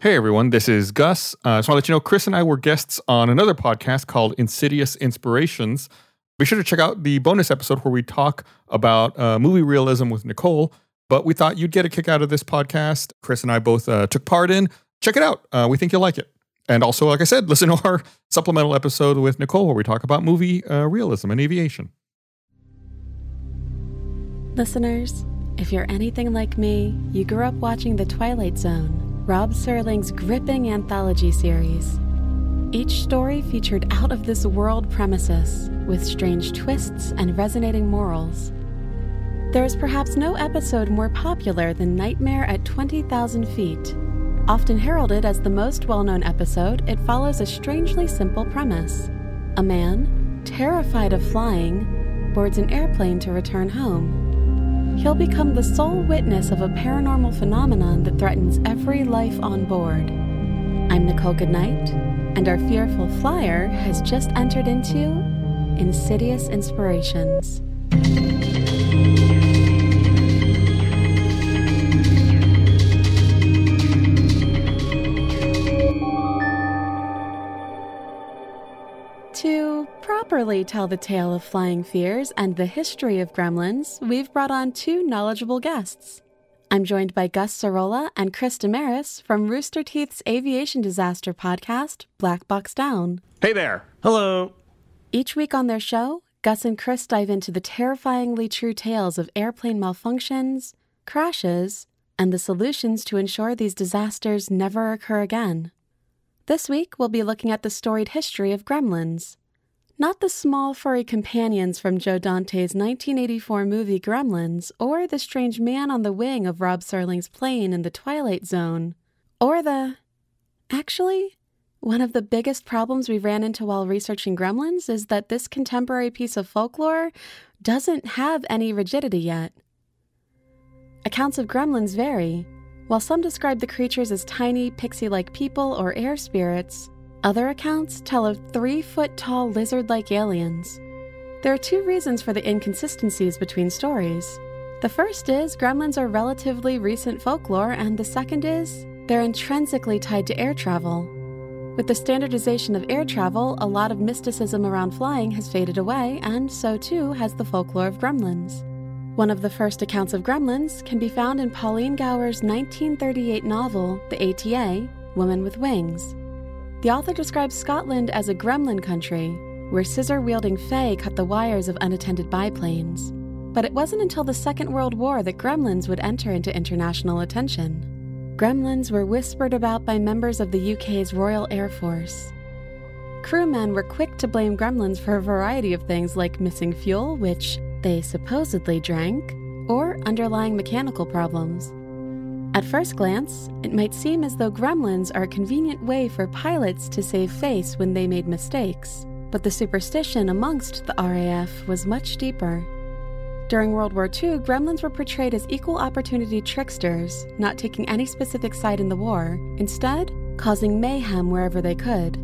Hey everyone, this is Gus. Uh, I just want to let you know Chris and I were guests on another podcast called Insidious Inspirations. Be sure to check out the bonus episode where we talk about uh, movie realism with Nicole. But we thought you'd get a kick out of this podcast. Chris and I both uh, took part in. Check it out. Uh, we think you'll like it. And also, like I said, listen to our supplemental episode with Nicole where we talk about movie uh, realism and aviation. Listeners, if you're anything like me, you grew up watching The Twilight Zone Rod Serling's gripping anthology series. Each story featured out of this world premises with strange twists and resonating morals. There is perhaps no episode more popular than Nightmare at 20,000 Feet. Often heralded as the most well known episode, it follows a strangely simple premise. A man, terrified of flying, boards an airplane to return home he'll become the sole witness of a paranormal phenomenon that threatens every life on board. I'm Nicole Goodnight, and our fearful flyer has just entered into Insidious Inspirations. Properly tell the tale of flying fears and the history of gremlins, we've brought on two knowledgeable guests. I'm joined by Gus Sorola and Chris Demarais from Rooster Teeth's aviation disaster podcast, Black Box Down. Hey there. Hello. Each week on their show, Gus and Chris dive into the terrifyingly true tales of airplane malfunctions, crashes, and the solutions to ensure these disasters never occur again. This week, we'll be looking at the storied history of gremlins, not the small furry companions from Joe Dante's 1984 movie Gremlins, or the strange man on the wing of Rod Serling's plane in the Twilight Zone, or the. Actually, one of the biggest problems we ran into while researching Gremlins is that this contemporary piece of folklore doesn't have any rigidity yet. Accounts of gremlins vary. While some describe the creatures as tiny, pixie like people or air spirits, other accounts tell of three foot tall lizard like aliens. There are two reasons for the inconsistencies between stories. The first is gremlins are relatively recent folklore, and the second is they're intrinsically tied to air travel. With the standardization of air travel, a lot of mysticism around flying has faded away, and so too has the folklore of gremlins. One of the first accounts of gremlins can be found in Pauline Gower's 1938 novel, The ATA Woman with Wings. The author describes Scotland as a gremlin country, where scissor wielding Fae cut the wires of unattended biplanes. But it wasn't until the Second World War that gremlins would enter into international attention. Gremlins were whispered about by members of the UK's Royal Air Force. Crewmen were quick to blame gremlins for a variety of things like missing fuel, which they supposedly drank, or underlying mechanical problems. At first glance, it might seem as though gremlins are a convenient way for pilots to save face when they made mistakes, but the superstition amongst the RAF was much deeper. During World War II, gremlins were portrayed as equal opportunity tricksters, not taking any specific side in the war, instead, causing mayhem wherever they could.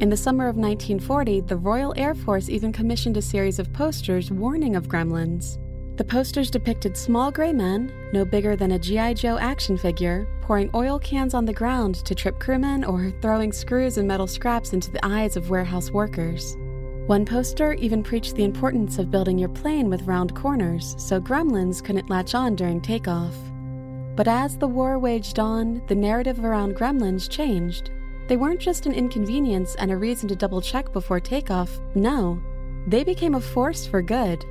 In the summer of 1940, the Royal Air Force even commissioned a series of posters warning of gremlins. The posters depicted small gray men, no bigger than a G.I. Joe action figure, pouring oil cans on the ground to trip crewmen or throwing screws and metal scraps into the eyes of warehouse workers. One poster even preached the importance of building your plane with round corners so gremlins couldn't latch on during takeoff. But as the war waged on, the narrative around gremlins changed. They weren't just an inconvenience and a reason to double check before takeoff, no. They became a force for good.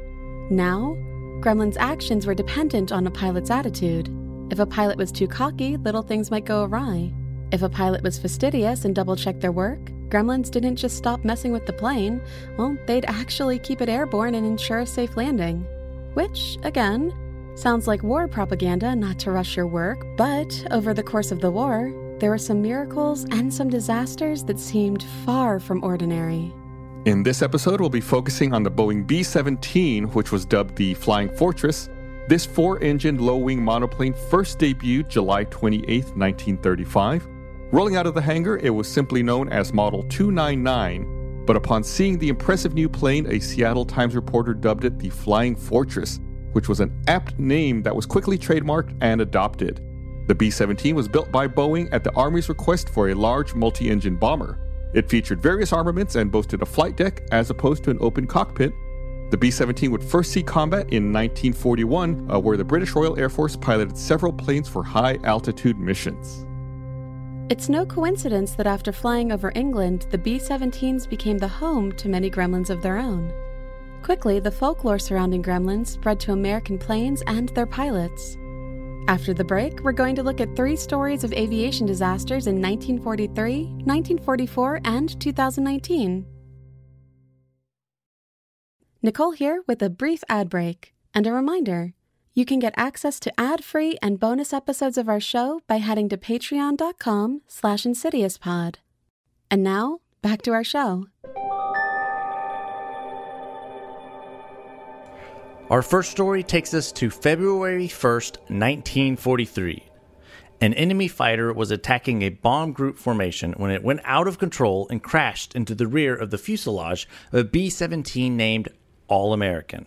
Now, Gremlin's actions were dependent on a pilot's attitude. If a pilot was too cocky, little things might go awry. If a pilot was fastidious and double checked their work, Gremlins didn't just stop messing with the plane, well, they'd actually keep it airborne and ensure a safe landing. Which, again, sounds like war propaganda not to rush your work, but over the course of the war, there were some miracles and some disasters that seemed far from ordinary. In this episode, we'll be focusing on the Boeing B 17, which was dubbed the Flying Fortress. This four engine low wing monoplane first debuted July 28, 1935. Rolling out of the hangar, it was simply known as Model 299, but upon seeing the impressive new plane, a Seattle Times reporter dubbed it the Flying Fortress, which was an apt name that was quickly trademarked and adopted. The B 17 was built by Boeing at the Army's request for a large multi engine bomber. It featured various armaments and boasted a flight deck as opposed to an open cockpit. The B 17 would first see combat in 1941, uh, where the British Royal Air Force piloted several planes for high altitude missions. It's no coincidence that after flying over England, the B 17s became the home to many gremlins of their own. Quickly, the folklore surrounding gremlins spread to American planes and their pilots. After the break, we're going to look at three stories of aviation disasters in 1943, 1944, and 2019. Nicole here with a brief ad break and a reminder. You can get access to ad-free and bonus episodes of our show by heading to patreon.com slash insidiouspod. And now, back to our show. Our first story takes us to February 1st, 1943. An enemy fighter was attacking a bomb group formation when it went out of control and crashed into the rear of the fuselage of a B 17 named All American.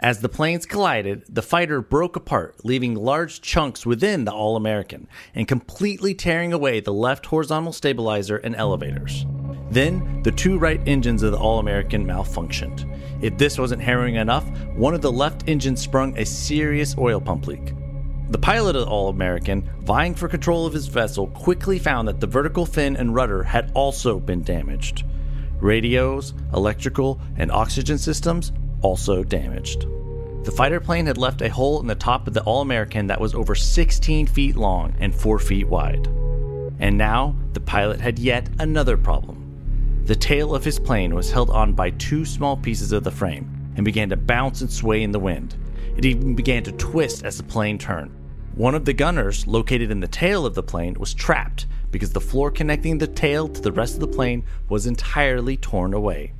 As the planes collided, the fighter broke apart, leaving large chunks within the All American and completely tearing away the left horizontal stabilizer and elevators. Then, the two right engines of the All American malfunctioned. If this wasn't harrowing enough, one of the left engines sprung a serious oil pump leak. The pilot of the All American, vying for control of his vessel, quickly found that the vertical fin and rudder had also been damaged. Radios, electrical, and oxygen systems also damaged. The fighter plane had left a hole in the top of the All American that was over 16 feet long and 4 feet wide. And now the pilot had yet another problem. The tail of his plane was held on by two small pieces of the frame and began to bounce and sway in the wind. It even began to twist as the plane turned. One of the gunners, located in the tail of the plane, was trapped because the floor connecting the tail to the rest of the plane was entirely torn away.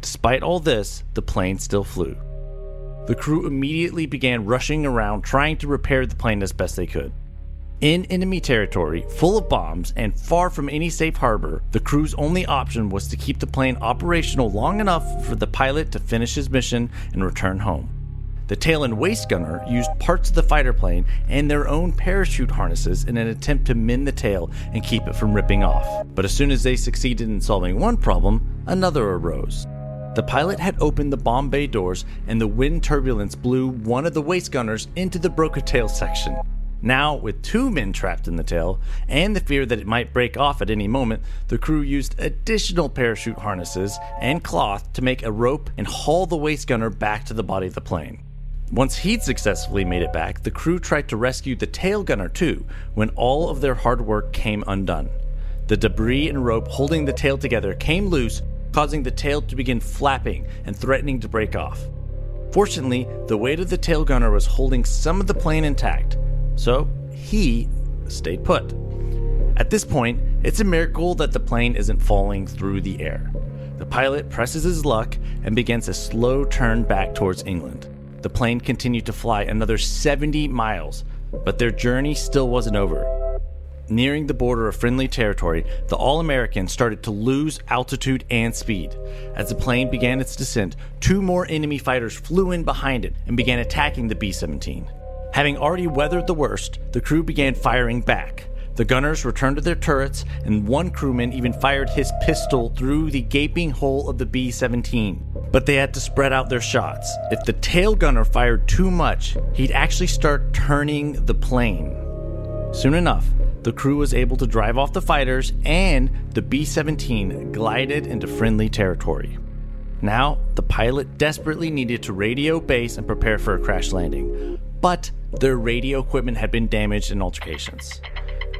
Despite all this, the plane still flew. The crew immediately began rushing around trying to repair the plane as best they could. In enemy territory, full of bombs, and far from any safe harbor, the crew's only option was to keep the plane operational long enough for the pilot to finish his mission and return home. The tail and waist gunner used parts of the fighter plane and their own parachute harnesses in an attempt to mend the tail and keep it from ripping off. But as soon as they succeeded in solving one problem, another arose. The pilot had opened the bomb bay doors, and the wind turbulence blew one of the waist gunners into the broken tail section. Now, with two men trapped in the tail, and the fear that it might break off at any moment, the crew used additional parachute harnesses and cloth to make a rope and haul the waist gunner back to the body of the plane. Once he'd successfully made it back, the crew tried to rescue the tail gunner too, when all of their hard work came undone. The debris and rope holding the tail together came loose, causing the tail to begin flapping and threatening to break off. Fortunately, the weight of the tail gunner was holding some of the plane intact, so he stayed put. At this point, it's a miracle that the plane isn't falling through the air. The pilot presses his luck and begins a slow turn back towards England. The plane continued to fly another 70 miles, but their journey still wasn't over. Nearing the border of friendly territory, the All American started to lose altitude and speed. As the plane began its descent, two more enemy fighters flew in behind it and began attacking the B 17. Having already weathered the worst, the crew began firing back. The gunners returned to their turrets, and one crewman even fired his pistol through the gaping hole of the B 17. But they had to spread out their shots. If the tail gunner fired too much, he'd actually start turning the plane. Soon enough, the crew was able to drive off the fighters, and the B 17 glided into friendly territory. Now, the pilot desperately needed to radio base and prepare for a crash landing, but their radio equipment had been damaged in altercations.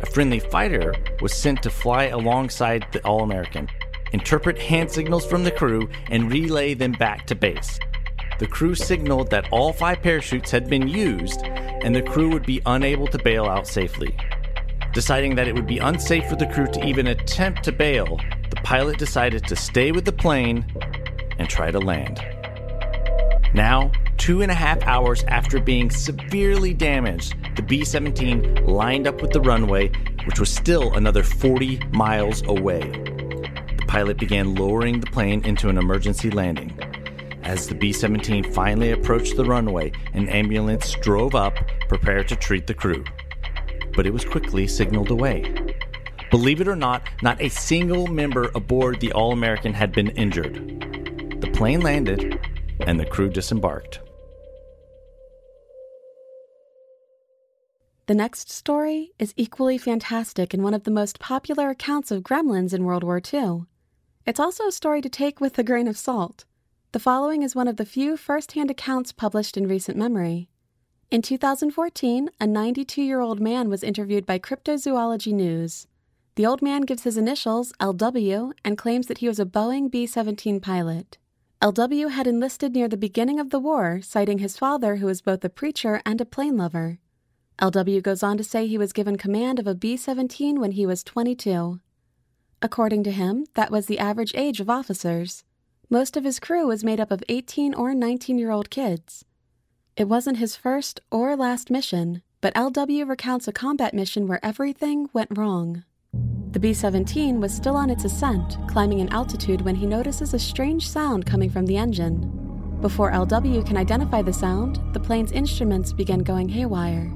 A friendly fighter was sent to fly alongside the All American, interpret hand signals from the crew, and relay them back to base. The crew signaled that all five parachutes had been used and the crew would be unable to bail out safely. Deciding that it would be unsafe for the crew to even attempt to bail, the pilot decided to stay with the plane and try to land. Now, two and a half hours after being severely damaged, the B 17 lined up with the runway, which was still another 40 miles away. The pilot began lowering the plane into an emergency landing. As the B 17 finally approached the runway, an ambulance drove up, prepared to treat the crew. but it was quickly signaled away. Believe it or not, not a single member aboard the All American had been injured. The plane landed, and the crew disembarked. The next story is equally fantastic and one of the most popular accounts of gremlins in World War II. It's also a story to take with a grain of salt. The following is one of the few first hand accounts published in recent memory. In 2014, a 92 year old man was interviewed by Cryptozoology News. The old man gives his initials, LW, and claims that he was a Boeing B 17 pilot. LW had enlisted near the beginning of the war, citing his father, who was both a preacher and a plane lover. LW goes on to say he was given command of a B 17 when he was 22. According to him, that was the average age of officers. Most of his crew was made up of 18 or 19 year old kids. It wasn't his first or last mission, but LW recounts a combat mission where everything went wrong. The B 17 was still on its ascent, climbing an altitude when he notices a strange sound coming from the engine. Before LW can identify the sound, the plane's instruments begin going haywire.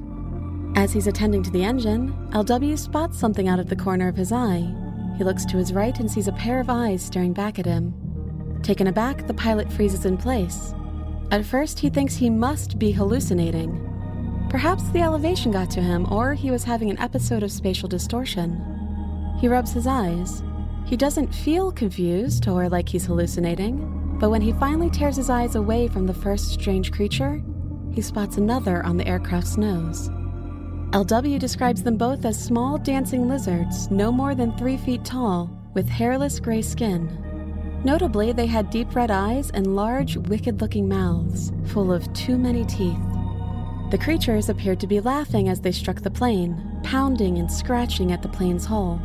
As he's attending to the engine, LW spots something out of the corner of his eye. He looks to his right and sees a pair of eyes staring back at him. Taken aback, the pilot freezes in place. At first, he thinks he must be hallucinating. Perhaps the elevation got to him, or he was having an episode of spatial distortion. He rubs his eyes. He doesn't feel confused or like he's hallucinating, but when he finally tears his eyes away from the first strange creature, he spots another on the aircraft's nose. LW describes them both as small dancing lizards, no more than three feet tall, with hairless gray skin. Notably, they had deep red eyes and large, wicked looking mouths, full of too many teeth. The creatures appeared to be laughing as they struck the plane, pounding and scratching at the plane's hull.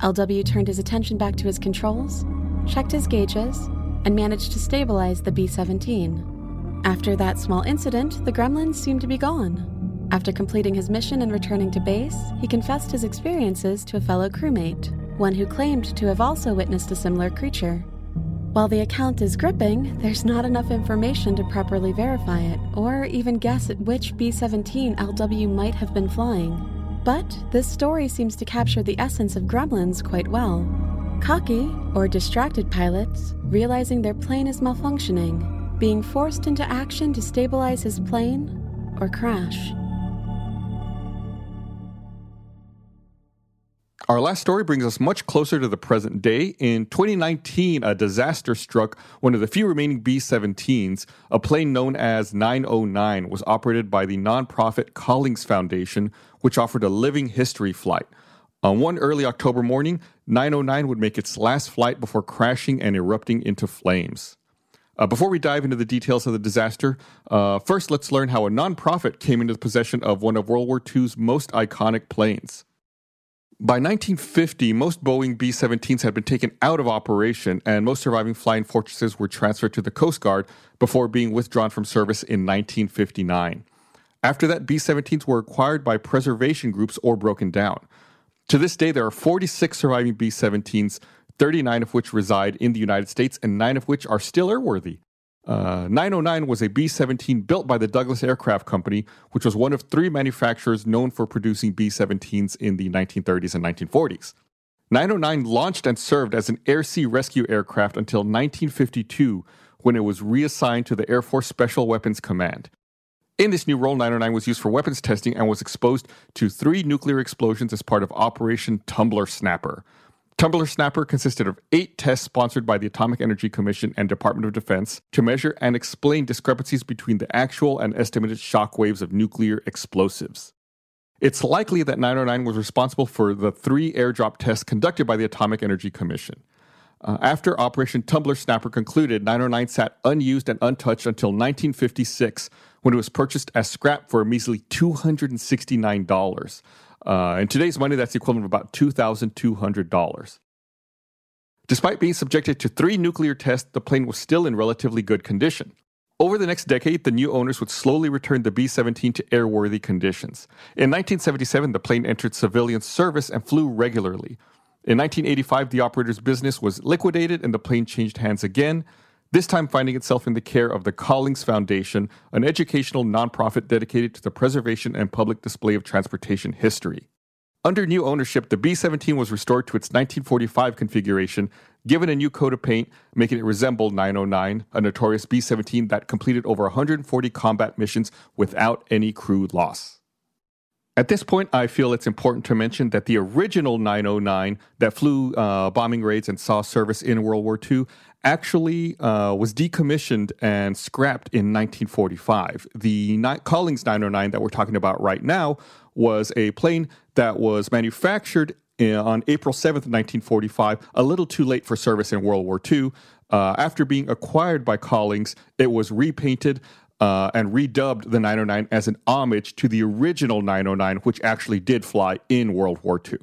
LW turned his attention back to his controls, checked his gauges, and managed to stabilize the B 17. After that small incident, the gremlins seemed to be gone. After completing his mission and returning to base, he confessed his experiences to a fellow crewmate, one who claimed to have also witnessed a similar creature. While the account is gripping, there's not enough information to properly verify it, or even guess at which B 17 LW might have been flying. But this story seems to capture the essence of gremlins quite well. Cocky, or distracted pilots, realizing their plane is malfunctioning, being forced into action to stabilize his plane, or crash. Our last story brings us much closer to the present day. In 2019, a disaster struck one of the few remaining B 17s. A plane known as 909 was operated by the nonprofit Collings Foundation, which offered a living history flight. On one early October morning, 909 would make its last flight before crashing and erupting into flames. Uh, before we dive into the details of the disaster, uh, first let's learn how a nonprofit came into possession of one of World War II's most iconic planes. By 1950, most Boeing B 17s had been taken out of operation, and most surviving flying fortresses were transferred to the Coast Guard before being withdrawn from service in 1959. After that, B 17s were acquired by preservation groups or broken down. To this day, there are 46 surviving B 17s, 39 of which reside in the United States, and 9 of which are still airworthy. Uh, 909 was a B 17 built by the Douglas Aircraft Company, which was one of three manufacturers known for producing B 17s in the 1930s and 1940s. 909 launched and served as an air sea rescue aircraft until 1952, when it was reassigned to the Air Force Special Weapons Command. In this new role, 909 was used for weapons testing and was exposed to three nuclear explosions as part of Operation Tumbler Snapper. Tumbler Snapper consisted of eight tests sponsored by the Atomic Energy Commission and Department of Defense to measure and explain discrepancies between the actual and estimated shock waves of nuclear explosives. It's likely that 909 was responsible for the three airdrop tests conducted by the Atomic Energy Commission. Uh, after Operation Tumbler Snapper concluded, 909 sat unused and untouched until 1956 when it was purchased as scrap for a measly $269. Uh, in today's money, that's the equivalent of about $2,200. Despite being subjected to three nuclear tests, the plane was still in relatively good condition. Over the next decade, the new owners would slowly return the B 17 to airworthy conditions. In 1977, the plane entered civilian service and flew regularly. In 1985, the operator's business was liquidated and the plane changed hands again. This time finding itself in the care of the Collings Foundation, an educational nonprofit dedicated to the preservation and public display of transportation history. Under new ownership, the B 17 was restored to its 1945 configuration, given a new coat of paint, making it resemble 909, a notorious B 17 that completed over 140 combat missions without any crew loss. At this point, I feel it's important to mention that the original 909 that flew uh, bombing raids and saw service in World War II actually uh, was decommissioned and scrapped in 1945. The Ni- Collings 909 that we're talking about right now was a plane that was manufactured in, on April 7th, 1945, a little too late for service in World War II. Uh, after being acquired by Collings, it was repainted uh, and redubbed the 909 as an homage to the original 909, which actually did fly in World War II.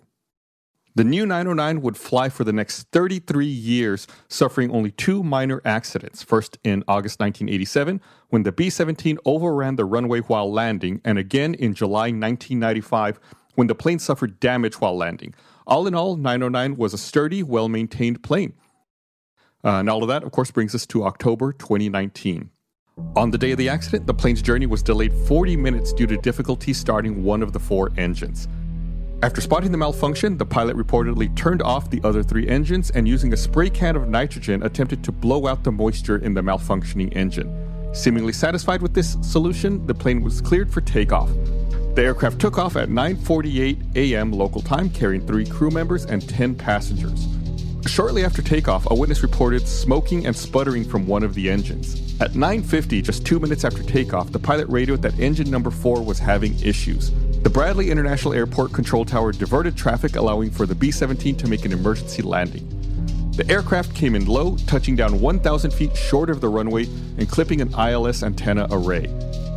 The new 909 would fly for the next 33 years, suffering only two minor accidents. First in August 1987, when the B 17 overran the runway while landing, and again in July 1995, when the plane suffered damage while landing. All in all, 909 was a sturdy, well maintained plane. Uh, and all of that, of course, brings us to October 2019. On the day of the accident, the plane's journey was delayed 40 minutes due to difficulty starting one of the four engines. After spotting the malfunction, the pilot reportedly turned off the other three engines and using a spray can of nitrogen attempted to blow out the moisture in the malfunctioning engine. Seemingly satisfied with this solution, the plane was cleared for takeoff. The aircraft took off at 9:48 a.m. local time carrying 3 crew members and 10 passengers. Shortly after takeoff, a witness reported smoking and sputtering from one of the engines. At 9:50, just 2 minutes after takeoff, the pilot radioed that engine number 4 was having issues. The Bradley International Airport control tower diverted traffic, allowing for the B 17 to make an emergency landing. The aircraft came in low, touching down 1,000 feet short of the runway and clipping an ILS antenna array.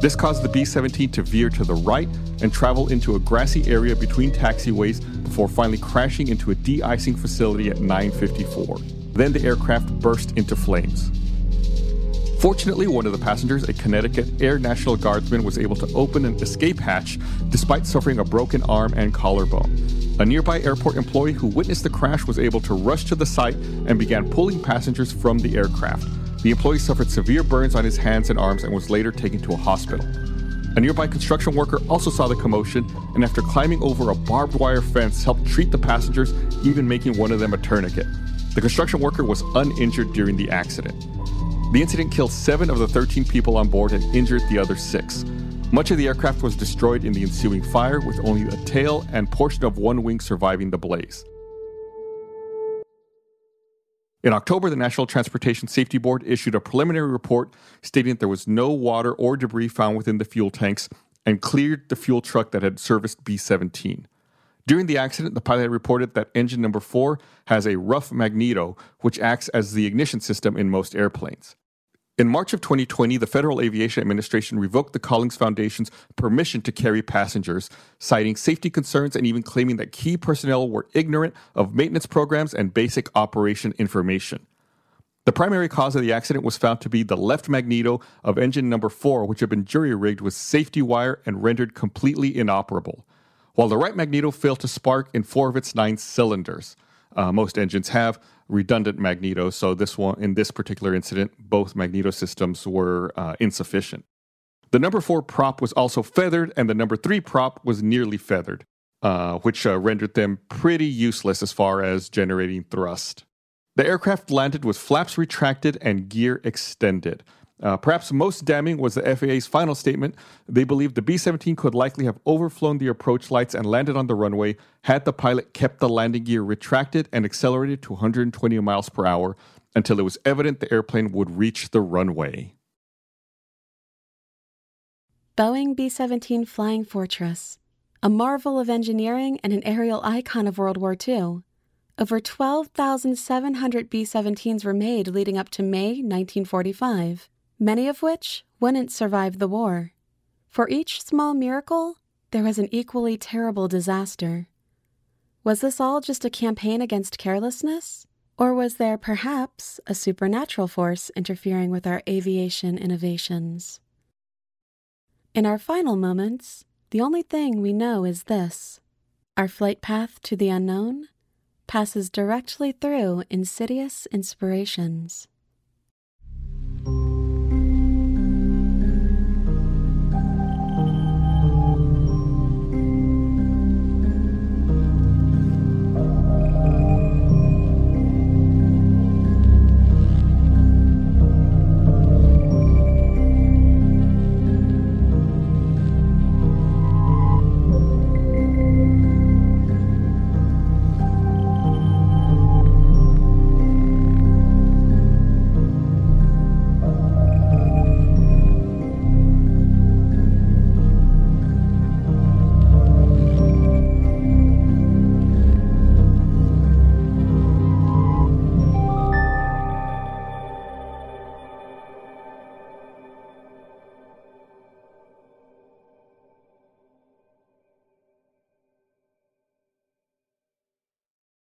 This caused the B 17 to veer to the right and travel into a grassy area between taxiways before finally crashing into a de icing facility at 954. Then the aircraft burst into flames. Fortunately, one of the passengers, a Connecticut Air National Guardsman, was able to open an escape hatch despite suffering a broken arm and collarbone. A nearby airport employee who witnessed the crash was able to rush to the site and began pulling passengers from the aircraft. The employee suffered severe burns on his hands and arms and was later taken to a hospital. A nearby construction worker also saw the commotion and, after climbing over a barbed wire fence, helped treat the passengers, even making one of them a tourniquet. The construction worker was uninjured during the accident. The incident killed seven of the 13 people on board and injured the other six. Much of the aircraft was destroyed in the ensuing fire, with only a tail and portion of one wing surviving the blaze. In October, the National Transportation Safety Board issued a preliminary report stating that there was no water or debris found within the fuel tanks and cleared the fuel truck that had serviced B 17. During the accident, the pilot reported that engine number four has a rough magneto, which acts as the ignition system in most airplanes. In March of 2020, the Federal Aviation Administration revoked the Collings Foundation's permission to carry passengers, citing safety concerns and even claiming that key personnel were ignorant of maintenance programs and basic operation information. The primary cause of the accident was found to be the left magneto of engine number 4, which had been jury rigged with safety wire and rendered completely inoperable while the right magneto failed to spark in four of its nine cylinders. Uh, most engines have redundant magnetos, so this one, in this particular incident, both magneto systems were uh, insufficient. The number four prop was also feathered, and the number three prop was nearly feathered, uh, which uh, rendered them pretty useless as far as generating thrust. The aircraft landed with flaps retracted and gear extended. Uh, perhaps most damning was the FAA's final statement. They believed the B 17 could likely have overflown the approach lights and landed on the runway had the pilot kept the landing gear retracted and accelerated to 120 miles per hour until it was evident the airplane would reach the runway. Boeing B 17 Flying Fortress, a marvel of engineering and an aerial icon of World War II. Over 12,700 B 17s were made leading up to May 1945 many of which wouldn't survive the war. For each small miracle, there was an equally terrible disaster. Was this all just a campaign against carelessness? Or was there perhaps a supernatural force interfering with our aviation innovations? In our final moments, the only thing we know is this our flight path to the unknown passes directly through insidious inspirations.